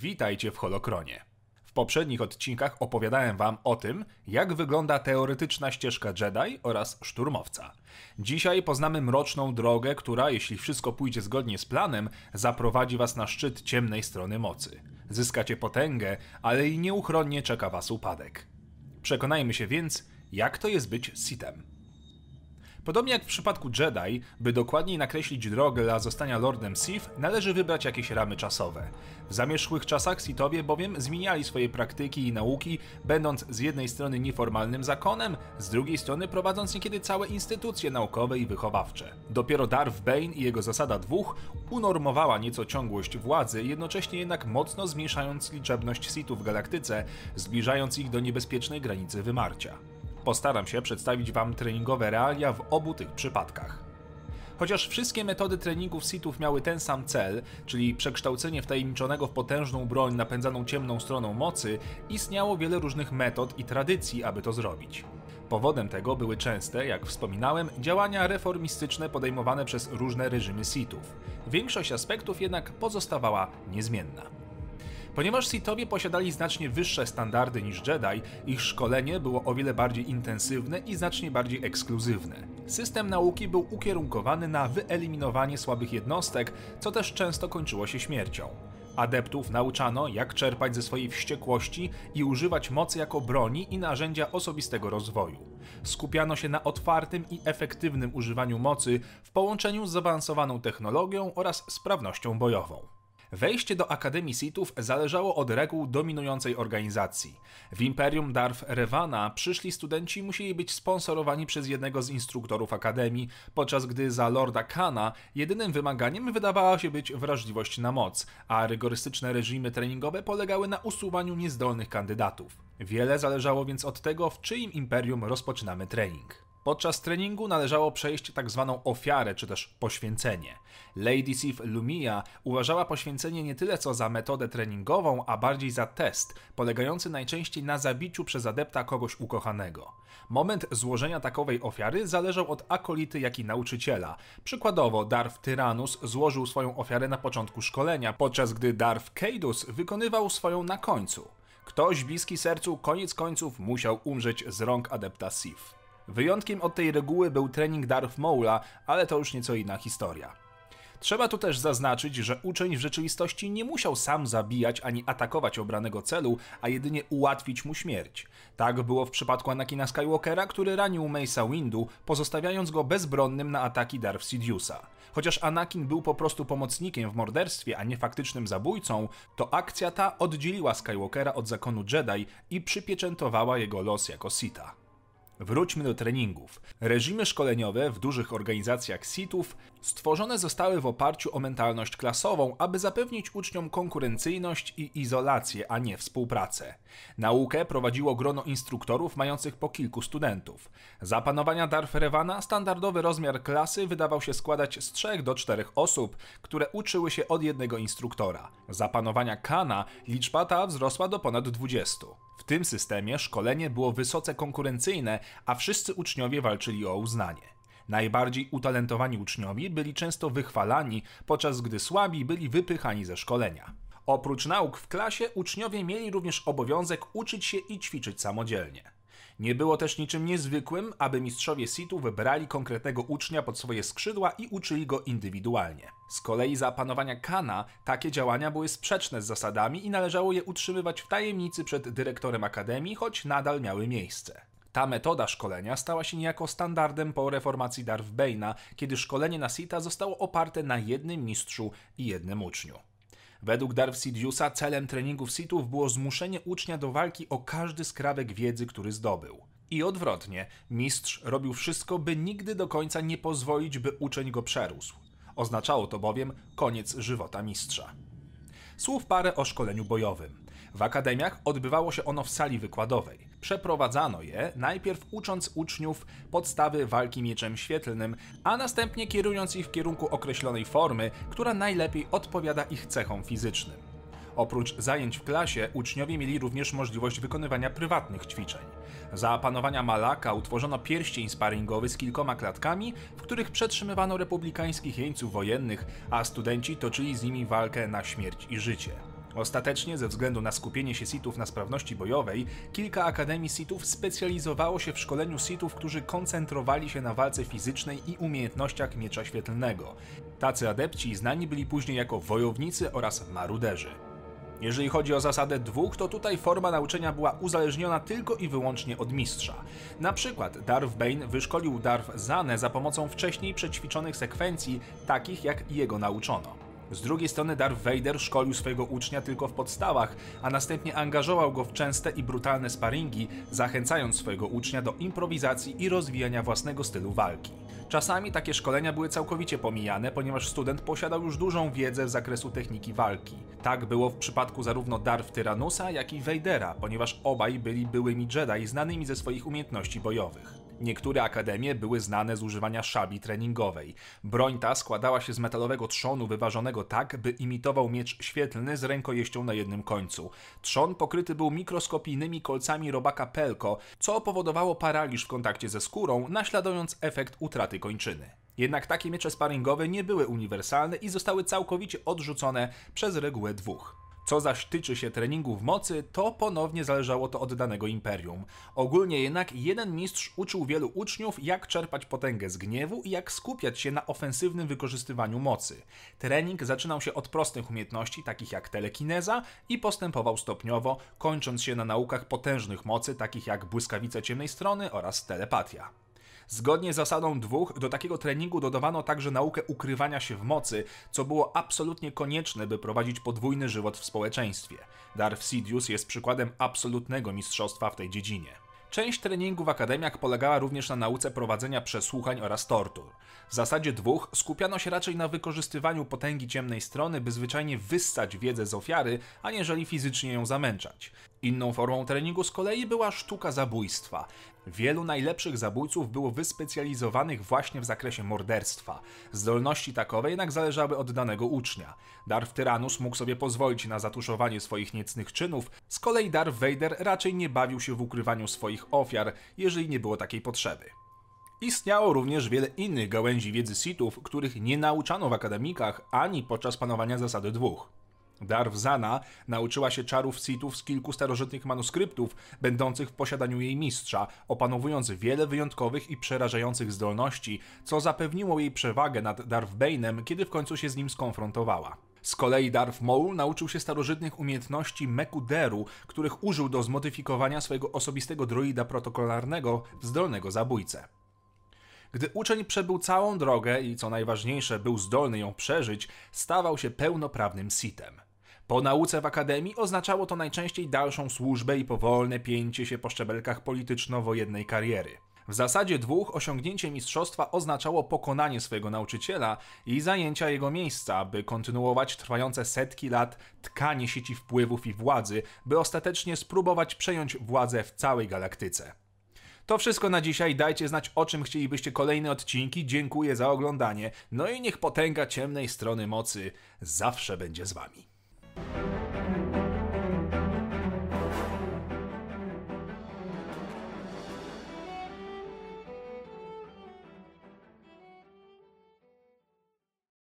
Witajcie w Holokronie. W poprzednich odcinkach opowiadałem Wam o tym, jak wygląda teoretyczna ścieżka Jedi oraz szturmowca. Dzisiaj poznamy mroczną drogę, która, jeśli wszystko pójdzie zgodnie z planem, zaprowadzi Was na szczyt ciemnej strony mocy. Zyskacie potęgę, ale i nieuchronnie czeka Was upadek. Przekonajmy się więc, jak to jest być Sithem. Podobnie jak w przypadku Jedi, by dokładniej nakreślić drogę dla zostania Lordem Sith, należy wybrać jakieś ramy czasowe. W zamierzchłych czasach Sithowie bowiem zmieniali swoje praktyki i nauki, będąc z jednej strony nieformalnym zakonem, z drugiej strony prowadząc niekiedy całe instytucje naukowe i wychowawcze. Dopiero Darth Bane i jego zasada dwóch unormowała nieco ciągłość władzy, jednocześnie jednak mocno zmniejszając liczebność Sithów w galaktyce, zbliżając ich do niebezpiecznej granicy wymarcia. Postaram się przedstawić Wam treningowe realia w obu tych przypadkach. Chociaż wszystkie metody treningów sitów miały ten sam cel, czyli przekształcenie wtajemniczonego w potężną broń napędzaną ciemną stroną mocy, istniało wiele różnych metod i tradycji, aby to zrobić. Powodem tego były częste, jak wspominałem, działania reformistyczne podejmowane przez różne reżimy sitów. Większość aspektów jednak pozostawała niezmienna. Ponieważ Sithowie posiadali znacznie wyższe standardy niż Jedi, ich szkolenie było o wiele bardziej intensywne i znacznie bardziej ekskluzywne. System nauki był ukierunkowany na wyeliminowanie słabych jednostek, co też często kończyło się śmiercią. Adeptów nauczano, jak czerpać ze swojej wściekłości i używać mocy jako broni i narzędzia osobistego rozwoju. Skupiano się na otwartym i efektywnym używaniu mocy w połączeniu z zaawansowaną technologią oraz sprawnością bojową. Wejście do Akademii Sithów zależało od reguł dominującej organizacji. W Imperium Darth Revana przyszli studenci musieli być sponsorowani przez jednego z instruktorów Akademii, podczas gdy za Lorda Kana jedynym wymaganiem wydawała się być wrażliwość na moc, a rygorystyczne reżimy treningowe polegały na usuwaniu niezdolnych kandydatów. Wiele zależało więc od tego, w czyim imperium rozpoczynamy trening. Podczas treningu należało przejść tak zwaną ofiarę, czy też poświęcenie. Lady Sif Lumia uważała poświęcenie nie tyle co za metodę treningową, a bardziej za test, polegający najczęściej na zabiciu przez adepta kogoś ukochanego. Moment złożenia takowej ofiary zależał od akolity, jak i nauczyciela. Przykładowo Darth Tyrannus złożył swoją ofiarę na początku szkolenia, podczas gdy Darth Cadus wykonywał swoją na końcu. Ktoś bliski sercu koniec końców musiał umrzeć z rąk adepta Sith. Wyjątkiem od tej reguły był trening Darth Maula, ale to już nieco inna historia. Trzeba tu też zaznaczyć, że uczeń w rzeczywistości nie musiał sam zabijać ani atakować obranego celu, a jedynie ułatwić mu śmierć. Tak było w przypadku Anakina Skywalkera, który ranił Mace'a Windu, pozostawiając go bezbronnym na ataki Darth Sidiousa. Chociaż Anakin był po prostu pomocnikiem w morderstwie, a nie faktycznym zabójcą, to akcja ta oddzieliła Skywalkera od zakonu Jedi i przypieczętowała jego los jako Sita. Wróćmy do treningów. Reżimy szkoleniowe w dużych organizacjach SIT-ów stworzone zostały w oparciu o mentalność klasową, aby zapewnić uczniom konkurencyjność i izolację, a nie współpracę. Naukę prowadziło grono instruktorów mających po kilku studentów. Za panowania Darferewana standardowy rozmiar klasy wydawał się składać z 3 do 4 osób, które uczyły się od jednego instruktora. Za panowania Kana liczba ta wzrosła do ponad 20. W tym systemie szkolenie było wysoce konkurencyjne, a wszyscy uczniowie walczyli o uznanie. Najbardziej utalentowani uczniowie byli często wychwalani, podczas gdy słabi byli wypychani ze szkolenia. Oprócz nauk w klasie, uczniowie mieli również obowiązek uczyć się i ćwiczyć samodzielnie. Nie było też niczym niezwykłym, aby mistrzowie Situ wybrali konkretnego ucznia pod swoje skrzydła i uczyli go indywidualnie. Z kolei za panowania Kana takie działania były sprzeczne z zasadami i należało je utrzymywać w tajemnicy przed dyrektorem akademii, choć nadal miały miejsce. Ta metoda szkolenia stała się niejako standardem po reformacji Darth Bane'a, kiedy szkolenie na Sita zostało oparte na jednym mistrzu i jednym uczniu. Według Darth Sidiousa celem treningów Sithów było zmuszenie ucznia do walki o każdy skrawek wiedzy, który zdobył. I odwrotnie, mistrz robił wszystko, by nigdy do końca nie pozwolić, by uczeń go przerósł. Oznaczało to bowiem koniec żywota mistrza. Słów parę o szkoleniu bojowym. W akademiach odbywało się ono w sali wykładowej. Przeprowadzano je najpierw ucząc uczniów podstawy walki mieczem świetlnym, a następnie kierując ich w kierunku określonej formy, która najlepiej odpowiada ich cechom fizycznym. Oprócz zajęć w klasie, uczniowie mieli również możliwość wykonywania prywatnych ćwiczeń. Za panowania Malaka utworzono pierścień sparingowy z kilkoma klatkami, w których przetrzymywano republikańskich jeńców wojennych, a studenci toczyli z nimi walkę na śmierć i życie. Ostatecznie, ze względu na skupienie się Sithów na sprawności bojowej, kilka akademii Sithów specjalizowało się w szkoleniu Sithów, którzy koncentrowali się na walce fizycznej i umiejętnościach miecza świetlnego. Tacy adepci znani byli później jako wojownicy oraz maruderzy. Jeżeli chodzi o zasadę dwóch, to tutaj forma nauczenia była uzależniona tylko i wyłącznie od mistrza. Na przykład Darth Bane wyszkolił Darth Zanę za pomocą wcześniej przećwiczonych sekwencji, takich jak jego nauczono. Z drugiej strony Darth Vader szkolił swojego ucznia tylko w podstawach, a następnie angażował go w częste i brutalne sparingi, zachęcając swojego ucznia do improwizacji i rozwijania własnego stylu walki. Czasami takie szkolenia były całkowicie pomijane, ponieważ student posiadał już dużą wiedzę z zakresu techniki walki. Tak było w przypadku zarówno Darth Tyrannusa, jak i Vadera, ponieważ obaj byli byłymi Jedi znanymi ze swoich umiejętności bojowych. Niektóre akademie były znane z używania szabli treningowej. Broń ta składała się z metalowego trzonu wyważonego tak, by imitował miecz świetlny z rękojeścią na jednym końcu. Trzon pokryty był mikroskopijnymi kolcami robaka Pelko, co powodowało paraliż w kontakcie ze skórą, naśladując efekt utraty kończyny. Jednak takie miecze sparingowe nie były uniwersalne i zostały całkowicie odrzucone przez regułę dwóch. Co zaś tyczy się treningu w mocy, to ponownie zależało to od danego imperium. Ogólnie jednak jeden mistrz uczył wielu uczniów, jak czerpać potęgę z gniewu i jak skupiać się na ofensywnym wykorzystywaniu mocy. Trening zaczynał się od prostych umiejętności, takich jak telekineza, i postępował stopniowo, kończąc się na naukach potężnych mocy, takich jak błyskawice ciemnej strony oraz telepatia. Zgodnie z zasadą dwóch, do takiego treningu dodawano także naukę ukrywania się w mocy, co było absolutnie konieczne, by prowadzić podwójny żywot w społeczeństwie. Darth Sidious jest przykładem absolutnego mistrzostwa w tej dziedzinie. Część treningu w akademiach polegała również na nauce prowadzenia przesłuchań oraz tortur. W zasadzie dwóch skupiano się raczej na wykorzystywaniu potęgi ciemnej strony, by zwyczajnie wyssać wiedzę z ofiary, aniżeli fizycznie ją zamęczać. Inną formą treningu z kolei była sztuka zabójstwa. Wielu najlepszych zabójców było wyspecjalizowanych właśnie w zakresie morderstwa. Zdolności takowe jednak zależały od danego ucznia. Darth Tyrannus mógł sobie pozwolić na zatuszowanie swoich niecnych czynów, z kolei Darth Vader raczej nie bawił się w ukrywaniu swoich ofiar, jeżeli nie było takiej potrzeby. Istniało również wiele innych gałęzi wiedzy Sithów, których nie nauczano w akademikach ani podczas panowania zasady dwóch. Darwzana nauczyła się czarów Sithów z kilku starożytnych manuskryptów, będących w posiadaniu jej mistrza, opanowując wiele wyjątkowych i przerażających zdolności, co zapewniło jej przewagę nad Darth Bane'em, kiedy w końcu się z nim skonfrontowała. Z kolei Darth Maul nauczył się starożytnych umiejętności Mekuderu, których użył do zmodyfikowania swojego osobistego droida protokolarnego zdolnego zabójcę. Gdy uczeń przebył całą drogę i co najważniejsze był zdolny ją przeżyć, stawał się pełnoprawnym Sithem. Po nauce w akademii oznaczało to najczęściej dalszą służbę i powolne pięcie się po szczebelkach polityczno-wojennej kariery. W zasadzie dwóch osiągnięcie mistrzostwa oznaczało pokonanie swojego nauczyciela i zajęcia jego miejsca, by kontynuować trwające setki lat tkanie sieci wpływów i władzy, by ostatecznie spróbować przejąć władzę w całej galaktyce. To wszystko na dzisiaj. Dajcie znać, o czym chcielibyście kolejne odcinki. Dziękuję za oglądanie. No i niech potęga ciemnej strony mocy zawsze będzie z wami.